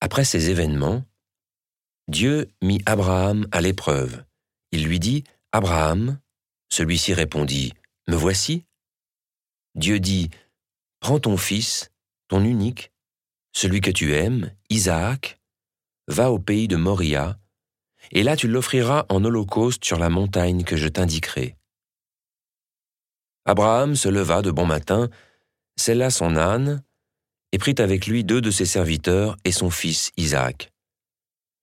Après ces événements, Dieu mit Abraham à l'épreuve. Il lui dit, Abraham, celui-ci répondit, Me voici. Dieu dit, Prends ton fils, ton unique, celui que tu aimes, Isaac, va au pays de Moria, et là tu l'offriras en holocauste sur la montagne que je t'indiquerai. Abraham se leva de bon matin, sella son âne, et prit avec lui deux de ses serviteurs et son fils Isaac.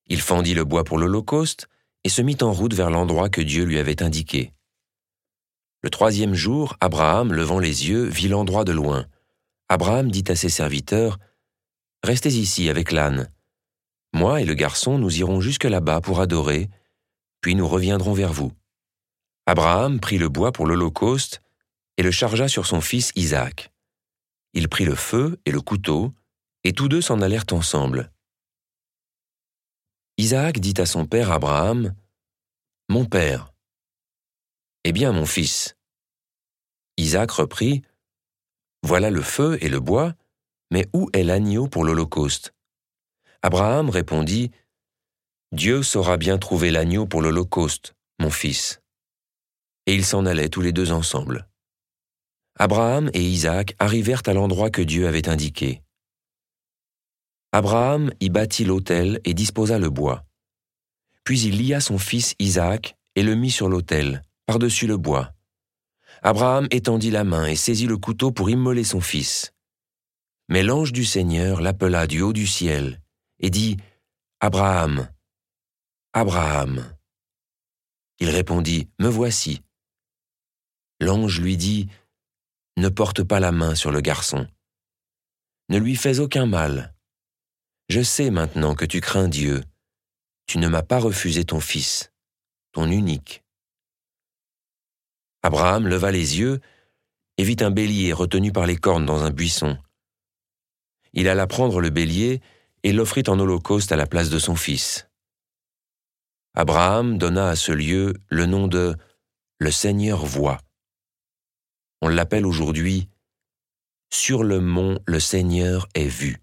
Il fendit le bois pour l'holocauste et se mit en route vers l'endroit que Dieu lui avait indiqué. Le troisième jour, Abraham, levant les yeux, vit l'endroit de loin. Abraham dit à ses serviteurs, Restez ici avec l'âne. Moi et le garçon, nous irons jusque là-bas pour adorer, puis nous reviendrons vers vous. Abraham prit le bois pour l'holocauste et le chargea sur son fils Isaac. Il prit le feu et le couteau, et tous deux s'en allèrent ensemble. Isaac dit à son père Abraham, Mon père. Eh bien, mon fils. Isaac reprit, Voilà le feu et le bois, mais où est l'agneau pour l'Holocauste? Abraham répondit, Dieu saura bien trouver l'agneau pour l'Holocauste, mon fils. Et ils s'en allaient tous les deux ensemble. Abraham et Isaac arrivèrent à l'endroit que Dieu avait indiqué. Abraham y bâtit l'autel et disposa le bois. Puis il lia son fils Isaac et le mit sur l'autel, par-dessus le bois. Abraham étendit la main et saisit le couteau pour immoler son fils. Mais l'ange du Seigneur l'appela du haut du ciel et dit, Abraham, Abraham. Il répondit, Me voici. L'ange lui dit, ne porte pas la main sur le garçon. Ne lui fais aucun mal. Je sais maintenant que tu crains Dieu. Tu ne m'as pas refusé ton fils, ton unique. Abraham leva les yeux et vit un bélier retenu par les cornes dans un buisson. Il alla prendre le bélier et l'offrit en holocauste à la place de son fils. Abraham donna à ce lieu le nom de Le Seigneur voit. On l'appelle aujourd'hui Sur le mont le Seigneur est vu.